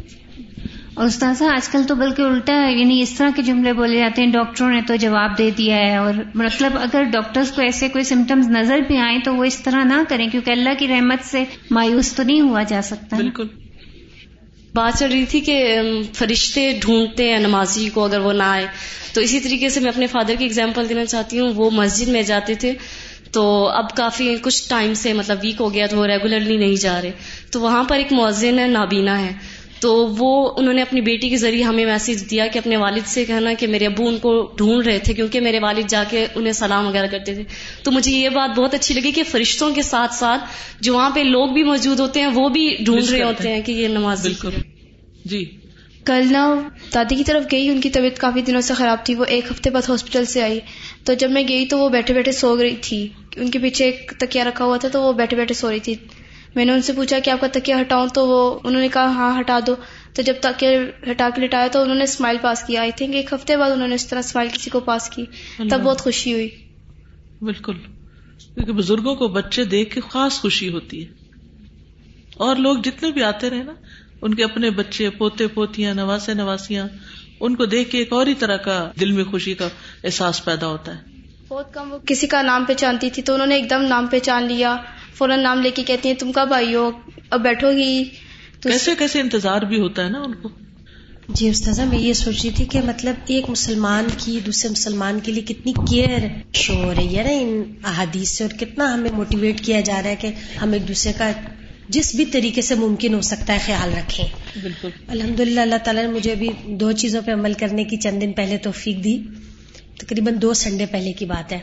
اور استاذہ آج کل تو بلکہ الٹا ہے یعنی اس طرح کے جملے بولے جاتے ہیں ڈاکٹروں نے تو جواب دے دیا ہے اور مطلب اگر ڈاکٹرز کو ایسے کوئی سمٹمز نظر بھی آئیں تو وہ اس طرح نہ کریں کیونکہ اللہ کی رحمت سے مایوس تو نہیں ہوا جا سکتا۔ بالکل۔ بات چل رہی تھی کہ فرشتے ڈھونڈتے ہیں نمازی کو اگر وہ نہ آئے۔ تو اسی طریقے سے میں اپنے فادر کی اگزامپل دینا چاہتی ہوں وہ مسجد میں جاتے تھے۔ تو اب کافی کچھ ٹائم سے مطلب ویک ہو گیا تو وہ ریگولرلی نہیں جا رہے۔ تو وہاں پر ایک مؤذن ہے نابینا ہے۔ تو وہ انہوں نے اپنی بیٹی کے ذریعے ہمیں میسج دیا کہ اپنے والد سے کہنا کہ میرے ابو ان کو ڈھونڈ رہے تھے کیونکہ میرے والد جا کے انہیں سلام وغیرہ کرتے تھے۔ تو مجھے یہ بات بہت اچھی لگی کہ فرشتوں کے ساتھ ساتھ جو وہاں پہ لوگ بھی موجود ہوتے ہیں وہ بھی ڈھونڈ رہے ہوتے ہیں۔ کہ یہ نماز بالکل۔ جی۔ کل نا دادی کی طرف گئی ان کی طبیعت کافی دنوں سے خراب تھی۔ وہ ایک ہفتے بعد ہاسپٹل سے آئی۔ تو جب میں گئی تو وہ بیٹھے بیٹھے سو گئی تھی۔ ان کے پیچھے ایک تکیا رکھا ہوا تھا تو وہ بیٹھے بیٹھے سو رہی تھی۔ میں نے ان سے پوچھا کہ آپ کا تکیا ہٹاؤں؟ تو وہ انہوں نے کہا ہاں ہٹا دو۔ تو جب تکیا ہٹا کے لٹایا تو انہوں نے اسمائل پاس کیا۔ آئی تھنک ایک ہفتے بعد انہوں نے اس طرح اسمائل کسی کو پاس کی۔ تب بہت خوشی ہوئی۔ بالکل۔ کیونکہ بزرگوں کو بچے دیکھ کے خاص خوشی ہوتی ہے۔ اور لوگ جتنے بھی آتے رہے نا ان کے اپنے بچے پوتے پوتیاں نواسے نواسیاں ان کو دیکھ کے ایک اور ہی طرح کا دل میں خوشی کا احساس پیدا ہوتا ہے۔ بہت کم وہ کسی کا نام پہچانتی تھی تو انہوں نے ایک دم نام پہچان لیا فوراً نام لے کے کہتی ہیں تم کب آئی ہو؟ اب بیٹھو گی کیسے کیسے انتظار بھی ہوتا ہے نا ان کو۔ جی استاذہ میں یہ سوچ رہی تھی کہ مطلب ایک مسلمان کی دوسرے مسلمان کے لیے کتنی کیئر شو ہو رہی ہے نا ان احادیث سے اور کتنا ہمیں موٹیویٹ کیا جا رہا ہے کہ ہم ایک دوسرے کا جس بھی طریقے سے ممکن ہو سکتا ہے خیال رکھیں۔ بالکل۔ الحمد للہ اللہ تعالیٰ نے مجھے ابھی دو چیزوں پہ عمل کرنے کی چند دن پہلے توفیق دی۔ تقریباً دو سنڈے پہلے کی بات ہے۔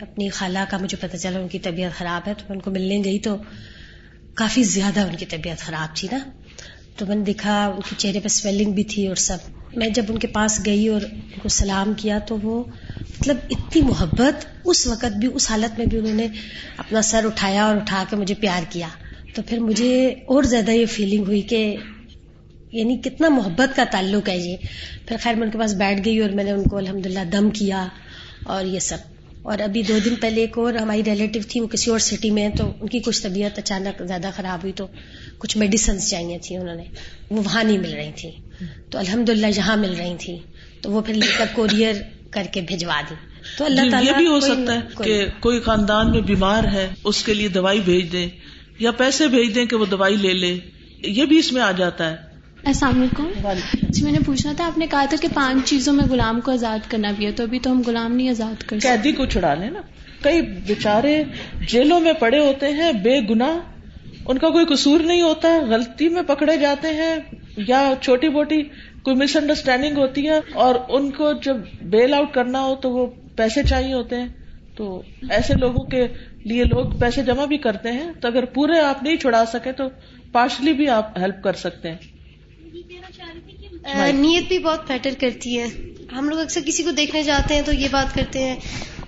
اپنی خالہ کا مجھے پتا چلا ان کی طبیعت خراب ہے تو میں ان کو ملنے گئی تو کافی زیادہ ان کی طبیعت خراب تھی نا۔ تو میں نے دیکھا ان کے چہرے پہ سویلنگ بھی تھی اور سب۔ میں جب ان کے پاس گئی اور ان کو سلام کیا تو وہ مطلب اتنی محبت اس وقت بھی اس حالت میں بھی انہوں نے اپنا سر اٹھایا اور اٹھا کے مجھے پیار کیا۔ تو پھر مجھے اور زیادہ یہ فیلنگ ہوئی کہ یعنی کتنا محبت کا تعلق ہے یہ۔ پھر خیر میں ان کے پاس بیٹھ گئی اور میں نے ان کو الحمد دم کیا اور یہ سب۔ اور ابھی دو دن پہلے ایک اور ہماری ریلیٹو تھی وہ کسی اور سٹی میں تو ان کی کچھ طبیعت اچانک زیادہ خراب ہوئی تو کچھ میڈیسنس چاہیے تھیں انہوں نے۔ وہ وہاں نہیں مل رہی تھی تو الحمد للہ یہاں مل رہی تھی تو وہ پھر لے کر کوریئر کر کے بھجوا دی۔ تو اللہ جی، تعالیٰ یہ بھی ہو سکتا ہے کہ کوئی خاندان میں بیمار ہے اس کے لیے دوائی بھیج دیں یا پیسے بھیج دیں کہ وہ دوائی لے لے یہ بھی اس میں آ جاتا ہے۔ السلام علیکم۔ جی میں نے پوچھنا تھا آپ نے کہا تھا کہ پانچ چیزوں میں غلام کو آزاد کرنا بھی ہے تو ابھی تو ہم غلام نہیں آزاد کر قیدی کو چھڑا لیں نا۔ کئی بےچارے جیلوں میں پڑے ہوتے ہیں بے گنا ان کا کوئی قصور نہیں ہوتا غلطی میں پکڑے جاتے ہیں یا چھوٹی موٹی کوئی مس انڈرسٹینڈنگ ہوتی ہے اور ان کو جب بیل آؤٹ کرنا ہو تو وہ پیسے چاہیے ہوتے ہیں۔ تو ایسے لوگوں کے لیے لوگ پیسے جمع بھی کرتے ہیں تو اگر پورے آپ نہیں چھڑا سکے تو پارشلی بھی آپ ہیلپ کر سکتے ہیں۔ نیت بھی بہت میٹر کرتی ہے۔ ہم لوگ اکثر کسی کو دیکھنے جاتے ہیں تو یہ بات کرتے ہیں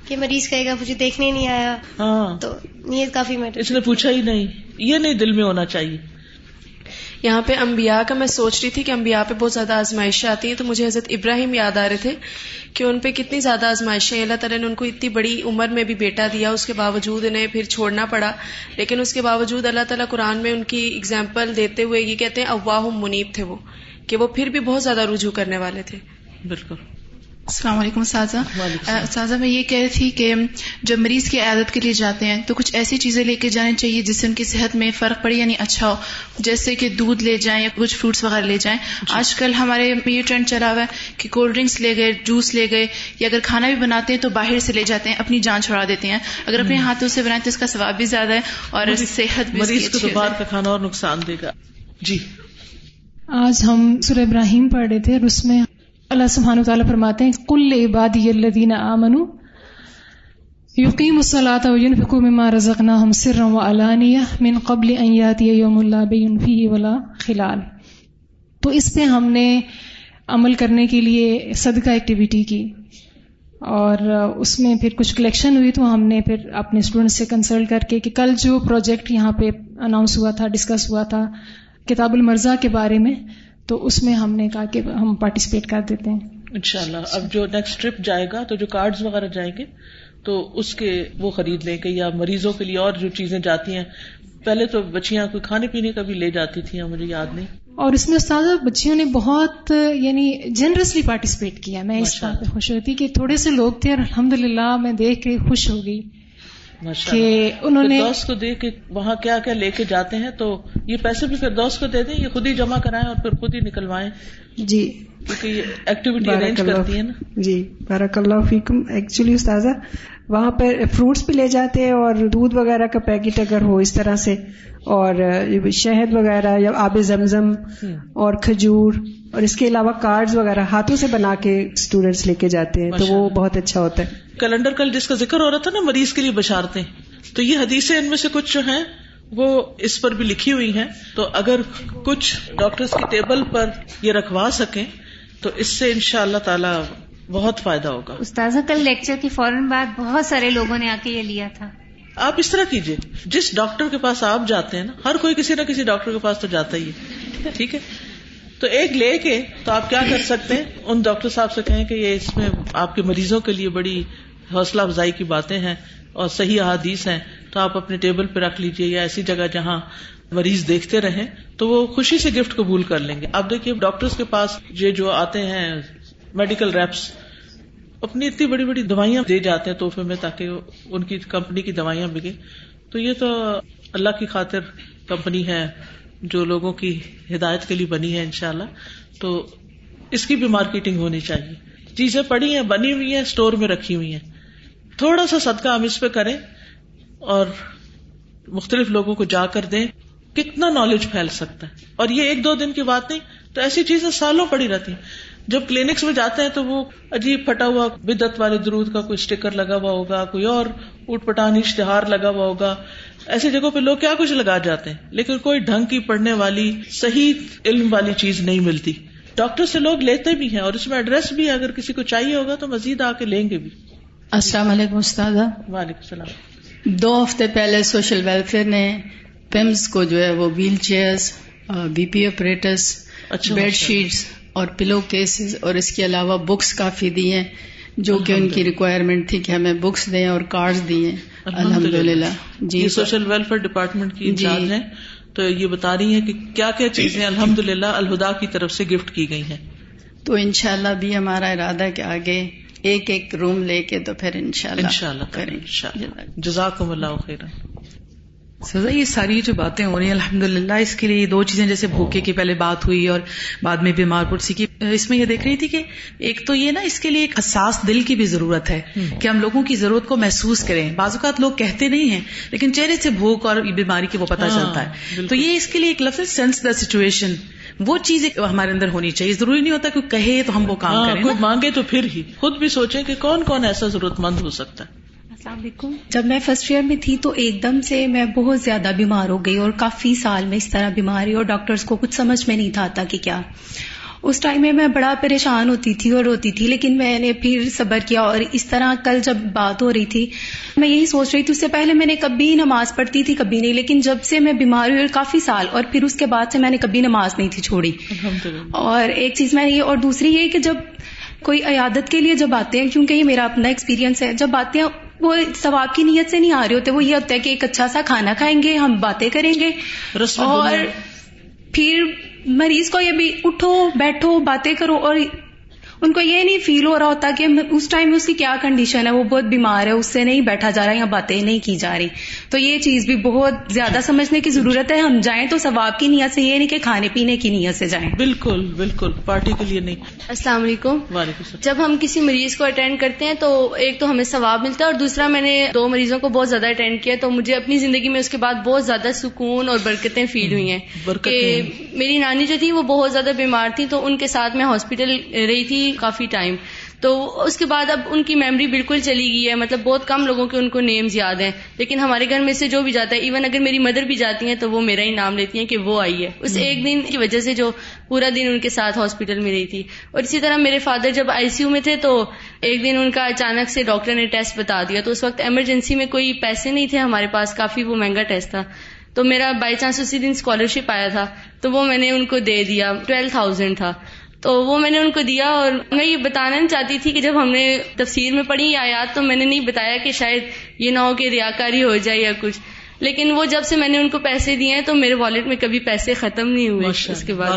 کہ مریض کہے گا مجھے دیکھنے نہیں آیا۔ ہاں۔ تو نیت کافی میٹر اس نے پوچھا ہی نہیں۔ یہ نہیں دل میں ہونا چاہیے۔ یہاں پہ انبیاء کا میں سوچ رہی تھی کہ انبیاء پہ بہت زیادہ آزمائشیں آتی ہیں، تو مجھے حضرت ابراہیم یاد آ رہے تھے کہ ان پہ کتنی زیادہ آزمائشیں اللہ تعالیٰ نے ان کو اتنی بڑی عمر میں بھی بیٹا دیا، اس کے باوجود انہیں پھر چھوڑنا پڑا۔ لیکن اس کے باوجود اللہ تعالیٰ قرآن میں ان کی اگزامپل دیتے ہوئے یہ کہتے ہیں اواہ منیب تھے وہ کہ وہ پھر بھی بہت زیادہ رجوع کرنے والے تھے۔ بالکل۔ السلام علیکم سازا سازا میں یہ کہہ رہی تھی کہ جب مریض کی عادت کے لیے جاتے ہیں تو کچھ ایسی چیزیں لے کے جانی چاہیے جس سے ان کی صحت میں فرق پڑے یعنی اچھا ہو۔ جیسے کہ دودھ لے جائیں یا کچھ فروٹس وغیرہ لے جائیں۔ جی۔ آج کل ہمارے یہ ٹرینڈ چلا ہوا ہے کہ کولڈ ڈرنکس لے گئے جوس لے گئے یا اگر کھانا بھی بناتے ہیں تو باہر سے لے جاتے ہیں اپنی جان چھوڑا دیتے ہیں۔ اگر اپنے ہاتھوں سے بنائیں تو اس کا ثواب بھی زیادہ ہے اور صحت بھی مریض کو باہر کا کھانا اور نقصان دے گا۔ جی۔ آج ہم سر ابراہیم پڑھ رہے تھے اور اس میں اللہ سبحانہ تعالیٰ فرماتے ہیں کل عبادی الذین آمنوا یقیم الصلاة وینفقوا مما رزقناہم سرا وعلانیہ من قبل ان یاتی یوم اللہ بین فیہ ولا خلال۔ تو اس پہ ہم نے عمل کرنے کے لیے صدقہ ایکٹیویٹی کی۔ اور اس میں پھر کچھ کلیکشن ہوئی تو ہم نے پھر اپنے اسٹوڈنٹ سے کنسلٹ کر کے کہ کل جو پروجیکٹ یہاں پہ اناؤنس ہوا تھا ڈسکس ہوا تھا، کتاب المرزا کے بارے میں تو اس میں ہم نے کہا کہ ہم پارٹیسپیٹ کر دیتے ہیں۔ انشاءاللہ۔ اب جو نیکسٹ ٹرپ جائے گا تو جو کارڈز وغیرہ جائیں گے تو اس کے وہ خرید لیں گے یا مریضوں کے لیے اور جو چیزیں جاتی ہیں۔ پہلے تو بچیاں کوئی کھانے پینے کا بھی لے جاتی تھیں مجھے یاد نہیں۔ اور اس میں استاد بچیوں نے بہت یعنی جنرسلی پارٹیسپیٹ کیا۔ میں اس بات پہ خوش ہوتی کہ تھوڑے سے لوگ تھے اور الحمد للہ میں دیکھ کے خوش ہو گئی۔ کہ انہوں نے دوست کو دے کے وہاں کیا کیا لے کے جاتے ہیں تو یہ پیسے بھی پھر دوست کو دے دیں یہ خود ہی جمع کرائیں اور پھر خود ہی نکلوائیں۔ جی۔ کیونکہ یہ ایکٹیویٹی ارینج کرتی ہے نا۔ جی بارک اللہ فیکم۔ ایکچولی استاذہ وہاں پہ فروٹس بھی لے جاتے ہیں اور دودھ وغیرہ کا پیکٹ اگر ہو اس طرح سے اور شہد وغیرہ یا آب زمزم اور کھجور اور اس کے علاوہ کارڈز وغیرہ ہاتھوں سے بنا کے اسٹوڈینٹس لے کے جاتے ہیں تو وہ بہت اچھا ہوتا ہے۔ کیلنڈر کل جس کا ذکر ہو رہا تھا نا مریض کے لیے بشارتے تو یہ حدیثیں ان میں سے کچھ جو ہیں وہ اس پر بھی لکھی ہوئی ہیں۔ تو اگر کچھ ڈاکٹرس کی ٹیبل پر یہ رکھوا سکیں تو اس سے ان شاء اللہ تعالی بہت فائدہ ہوگا۔ استاذہ کل لیکچر کے فوراً بعد بہت سارے لوگوں نے آ کے یہ لیا تھا۔ آپ اس طرح کیجیے جس ڈاکٹر کے پاس آپ جاتے ہیں نا ہر کوئی کسی نہ کسی ڈاکٹر کے پاس تو جاتا ہی ہے۔ ٹھیک ہے؟ تو ایک لے کے تو آپ کیا کر سکتے ہیں؟ ان ڈاکٹر صاحب سے کہیں کہ یہ اس میں آپ کے مریضوں کے لیے بڑی حوصلہ افزائی کی باتیں ہیں اور صحیح احادیث ہیں، تو آپ اپنے ٹیبل پہ رکھ لیجیے یا ایسی جگہ جہاں مریض دیکھتے رہیں، تو وہ خوشی سے گفٹ قبول کر لیں گے۔ اب دیکھیے، ڈاکٹرز کے پاس یہ جو آتے ہیں میڈیکل ریپس، اپنی اتنی بڑی بڑی دوائیاں دے جاتے ہیں تحفے میں تاکہ ان کی کمپنی کی دوائیاں بکے تو یہ تو اللہ کی خاطر کمپنی ہے جو لوگوں کی ہدایت کے لیے بنی ہے انشاءاللہ۔ تو اس کی بھی مارکیٹنگ ہونی چاہیے۔ چیزیں پڑی ہیں، بنی ہوئی ہیں، اسٹور میں رکھی ہوئی ہیں۔ تھوڑا سا صدقہ ہم اس پہ کریں اور مختلف لوگوں کو جا کر دیں، کتنا نالج پھیل سکتا ہے۔ اور یہ ایک دو دن کی بات نہیں، تو ایسی چیزیں سالوں پڑی رہتی ہیں۔ جب کلینکس میں جاتے ہیں تو وہ عجیب پھٹا ہوا بدت والے درود کا کوئی اسٹیکر لگا ہوا ہوگا، کوئی اور اٹھ پٹانی اشتہار لگا ہوا ہوگا۔ ایسی جگہوں پہ لوگ کیا کچھ لگا جاتے ہیں، لیکن کوئی ڈھنگ کی پڑھنے والی، صحیح علم والی چیز نہیں ملتی۔ ڈاکٹر سے لوگ لیتے بھی ہیں اور اس میں ایڈریس بھی اگر کسی کو چاہیے ہوگا تو مزید آ کے لیں گے بھی۔ السلام علیکم استاد وعلیکم السلام۔ دو ہفتے پہلے سوشل ویلفیئر نے پیمز کو جو ہے وہ wheelchair B P operators bed sheets اور پلو کیسز اور اس کے علاوہ بکس کافی دی ہیں جو کہ ان کی ریکوائرمنٹ تھی کہ ہمیں بکس دیں اور کارڈ دیے الحمد للہ جی۔ سوشل ویلفیئر ڈپارٹمنٹ کی جی۔ ہیں۔ تو یہ بتا رہی ہیں کہ کیا کیا چیزیں الحمد للہ الہدا کی طرف سے گفٹ کی گئی ہیں۔ تو انشاءاللہ بھی ہمارا ارادہ ہے کہ آگے ایک ایک روم لے کے تو پھر انشاءاللہ انشاءاللہ کریں جزاکم اللہ خیر سزا یہ ساری جو باتیں ہو رہی ہیں الحمد للہ اس کے لیے دو چیزیں جیسے بھوکے کی پہلے بات ہوئی اور بعد میں بیمار پڑسی کی۔ اس میں یہ دیکھ رہی تھی کہ ایک تو یہ نا اس کے لیے ایک حساس دل کی بھی ضرورت ہے کہ ہم لوگوں کی ضرورت کو محسوس کریں۔ بعض اوقات لوگ کہتے نہیں ہیں لیکن چہرے سے بھوک اور بیماری کی وہ پتہ ہاں، چلتا ہے۔ تو یہ اس کے لیے ایک لفظ سینس دا سچویشن وہ چیز ہمارے اندر ہونی چاہیے۔ ضروری نہیں ہوتا کہ کہے تو ہم وہ کام ہاں، کریں مانگے تو پھر ہی۔ خود بھی سوچیں کہ کون کون ایسا ضرورت مند ہو سکتا ہے۔ السلام علیکم۔ جب میں فرسٹ ایئر میں تھی تو ایک دم سے میں بہت زیادہ بیمار ہو گئی اور کافی سال میں اس طرح بیماری اور ڈاکٹرز کو کچھ سمجھ میں نہیں تھا آتا کہ کیا۔ اس ٹائم میں میں بڑا پریشان ہوتی تھی اور روتی تھی لیکن میں نے پھر صبر کیا اور اس طرح کل جب بات ہو رہی تھی میں یہی سوچ رہی تھی اس سے پہلے میں نے کبھی نماز پڑھتی تھی کبھی نہیں لیکن جب سے میں بیمار ہوئی اور کافی سال اور پھر اس کے بعد سے میں نے کبھی نماز نہیں تھی چھوڑی۔ اور ایک چیز میں یہ اور دوسری یہ کہ جب کوئی عیادت کے لیے جب آتے ہیں کیونکہ یہ میرا اپنا ایکسپیرینس ہے جب آتے ہیں وہ ثواب کی نیت سے نہیں آ رہے ہوتے وہ یہ ہوتا ہے کہ ایک اچھا سا کھانا کھائیں گے ہم باتیں کریں گے۔ اور پھر مریض کو یہ بھی اٹھو بیٹھو باتیں کرو اور ان کو یہ نہیں فیل ہو رہا ہوتا کہ اس ٹائم میں اس کی کیا کنڈیشن ہے؟ وہ بہت بیمار ہے اس سے نہیں بیٹھا جا رہا یا باتیں نہیں کی جا رہی۔ تو یہ چیز بھی بہت زیادہ سمجھنے کی ضرورت ہے۔ ہم جائیں تو ثواب کی نیت سے یہ نہیں کہ کھانے پینے کی نیت سے جائیں۔ بالکل بالکل پارٹی کے لیے نہیں۔ السلام علیکم۔ وعلیکم جب ہم کسی مریض کو اٹینڈ کرتے ہیں تو ایک تو ہمیں ثواب ملتا ہے اور دوسرا میں نے دو مریضوں کو بہت زیادہ اٹینڈ کیا تو مجھے اپنی زندگی میں اس کے بعد بہت زیادہ سکون اور برکتیں فیل ہوئی ہیں۔ کہ میری نانی جو تھی وہ بہت زیادہ بیمار تھی تو ان کے ساتھ میں ہاسپٹل رہی تھی۔ کافی ٹائم۔ تو اس کے بعد اب ان کی میموری بالکل چلی گئی ہے۔ مطلب بہت کم لوگوں کے ان کو نیمز یاد ہیں۔ لیکن ہمارے گھر میں سے جو بھی جاتا ہے ایون اگر میری مدر بھی جاتی ہیں، تو وہ میرا ہی نام لیتی ہیں کہ وہ آئی ہے۔ اس ایک دن کی وجہ سے جو پورا دن ان کے ساتھ ہاسپٹل میں رہی تھی۔ اور اسی طرح میرے فادر جب آئی سی یو میں تھے، تو ایک دن ان کا اچانک سے ڈاکٹر نے ٹیسٹ بتا دیا۔ تو اس وقت ایمرجنسی میں کوئی پیسے نہیں تھے ہمارے پاس، کافی وہ مہنگا ٹیسٹ تھا۔ تو میرا بائی چانس اسی دن اسکالرشپ آیا تھا۔ تو وہ میں نے ان کو دے دیا ٹویلو تھاؤزینڈ تھا۔ تو وہ میں نے ان کو دیا اور میں یہ بتانا نہیں چاہتی تھی کہ جب ہم نے تفسیر میں پڑھی آیات تو میں نے نہیں بتایا کہ شاید یہ نہ ہو کہ ریاکاری ہو جائے یا کچھ۔ لیکن وہ جب سے میں نے ان کو پیسے دیے ہیں تو میرے والٹ میں کبھی پیسے ختم نہیں ہوئے اس کے بعد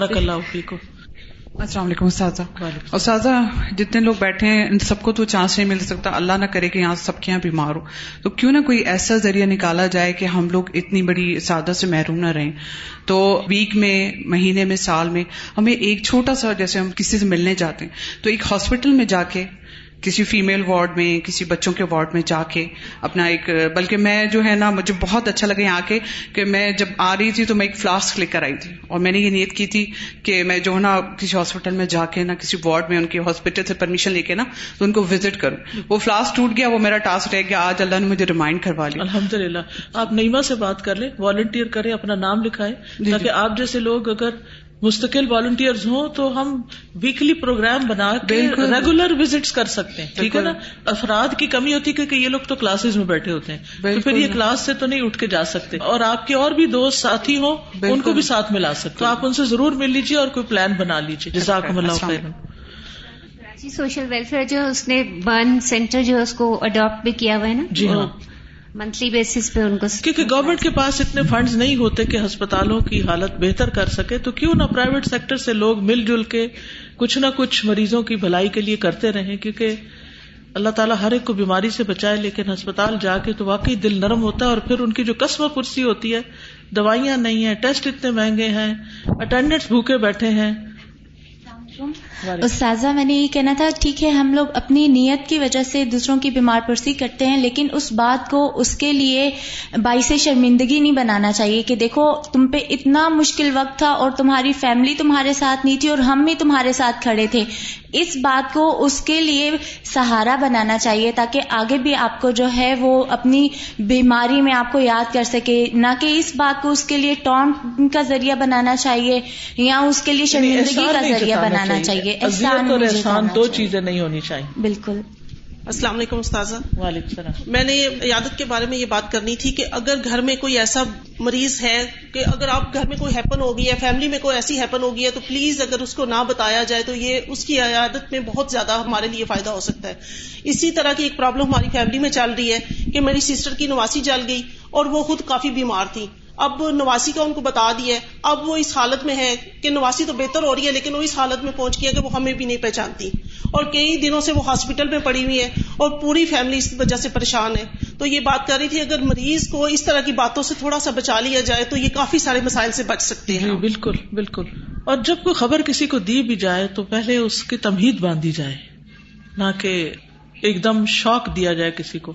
السلام علیکم استاذہ۔ استاذہ، جتنے لوگ بیٹھے ہیں، ان سب کو تو چانس نہیں مل سکتا۔ اللہ نہ کرے کہ یہاں سب کے یہاں بیمار ہو تو کیوں نہ کوئی ایسا ذریعہ نکالا جائے کہ ہم لوگ اتنی بڑی سادہ سے محروم نہ رہیں۔ تو ویک میں، مہینے میں، سال میں، ہمیں ایک چھوٹا سا، جیسے ہم کسی سے ملنے جاتے ہیں، تو ایک ہاسپٹل میں جا کے کسی فیمل وارڈ میں کسی بچوں کے وارڈ میں جا کے اپنا ایک بلکہ میں جو ہے نا مجھے بہت اچھا لگا یہاں کے کہ میں جب آ رہی تھی تو میں ایک فلاسک لے کر آئی تھی اور میں نے یہ نیت کی تھی کہ میں جو ہے نا کسی ہاسپٹل میں جا کے نا کسی وارڈ میں ان کے ہاسپٹل سے پرمیشن لے کے نا تو ان کو وزٹ کروں۔ وہ فلاسک ٹوٹ گیا وہ میرا ٹاسک رہ گیا۔ آج اللہ نے مجھے ریمائنڈ کروا لیا۔ الحمد للہ آپ نیما سے بات کر لیں والنٹیئر کریں اپنا نام لکھائیں جی، تاکہ آپ جیسے لوگ اگر مستقل والنٹیئر ہوں تو ہم ویکلی پروگرام بنا کے ریگولر وزٹ کر سکتے ہیں ٹھیک ہے نا؟ افراد کی کمی ہوتی ہے کہ یہ لوگ تو کلاسز میں بیٹھے ہوتے ہیں۔ تو پھر یہ کلاس سے تو نہیں اٹھ کے جا سکتے۔ اور آپ کے اور بھی دوست ساتھی ہوں ان کو بھی ساتھ ملا سکتے تو آپ ان سے ضرور مل لیجیے اور کوئی پلان بنا لیجیے جزاک اللہ خیر سوشل ویلفیئر جو اس نے برن سینٹر جو اس کو اڈاپٹ بھی کیا ہوا ہے نا؟ جی ہاں۔ منتھلی بیسس پہ ان کو کیونکہ گورنمنٹ کے پاس اتنے فنڈز نہیں ہوتے کہ ہسپتالوں کی حالت بہتر کر سکے تو کیوں نہ پرائیویٹ سیکٹر سے لوگ مل جل کے کچھ نہ کچھ مریضوں کی بھلائی کے لیے کرتے رہیں کیونکہ اللہ تعالیٰ ہر ایک کو بیماری سے بچائے لیکن ہسپتال جا کے تو واقعی دل نرم ہوتا ہے اور پھر ان کی جو قسم پرسی ہوتی ہے دوائیاں نہیں ہیں ٹیسٹ اتنے مہنگے ہیں اٹینڈنٹس بھوکے بیٹھے ہیں۔ استاذہ میں نے یہ کہنا تھا ٹھیک ہے ہم لوگ اپنی نیت کی وجہ سے دوسروں کی بیمار پرسی کرتے ہیں لیکن اس بات کو اس کے لیے باعث شرمندگی نہیں بنانا چاہیے کہ دیکھو تم پہ اتنا مشکل وقت تھا اور تمہاری فیملی تمہارے ساتھ نہیں تھی اور ہم بھی تمہارے ساتھ کھڑے تھے۔ اس بات کو اس کے لیے سہارا بنانا چاہیے تاکہ آگے بھی آپ کو جو ہے وہ اپنی بیماری میں آپ کو یاد کر سکے۔ نہ کہ اس بات کو اس کے لیے ٹونٹ کا ذریعہ بنانا چاہیے یا اس کے لیے شرمندگی کا ذریعہ بنانا چاہیے۔ احسان اور احسان دو چیزیں نہیں ہونی چاہیے۔ بالکل۔ السلام علیکم استاذہ۔ وعلیکم السلام۔ میں نے عیادت کے بارے میں یہ بات کرنی تھی کہ اگر گھر میں کوئی ایسا مریض ہے کہ اگر آپ گھر میں کوئی ہیپن ہو گئی ہے فیملی میں کوئی ایسی ہیپن ہو گئی ہے تو پلیز اگر اس کو نہ بتایا جائے تو یہ اس کی عیادت میں بہت زیادہ ہمارے لیے فائدہ ہو سکتا ہے۔ اسی طرح کی ایک پرابلم ہماری فیملی میں چل رہی ہے کہ میری سسٹر کی نواسی جل گئی اور وہ خود کافی بیمار تھی۔ اب نواسی کا ان کو بتا دیا ہے۔ اب وہ اس حالت میں ہے کہ نواسی تو بہتر ہو رہی ہے، لیکن وہ اس حالت میں پہنچ گیا کہ وہ ہمیں بھی نہیں پہچانتی۔ اور کئی دنوں سے وہ ہاسپٹل میں پڑی ہوئی ہے اور پوری فیملی اس وجہ سے پریشان ہے۔ تو یہ بات کر رہی تھی، اگر مریض کو اس طرح کی باتوں سے تھوڑا سا بچا لیا جائے تو یہ کافی سارے مسائل سے بچ سکتے ہیں۔ جی، بالکل بالکل۔ اور جب کوئی خبر کسی کو دی بھی جائے تو پہلے اس کی تمہید باندھی جائے۔ نہ کہ ایک دم شوق دیا جائے کسی کو۔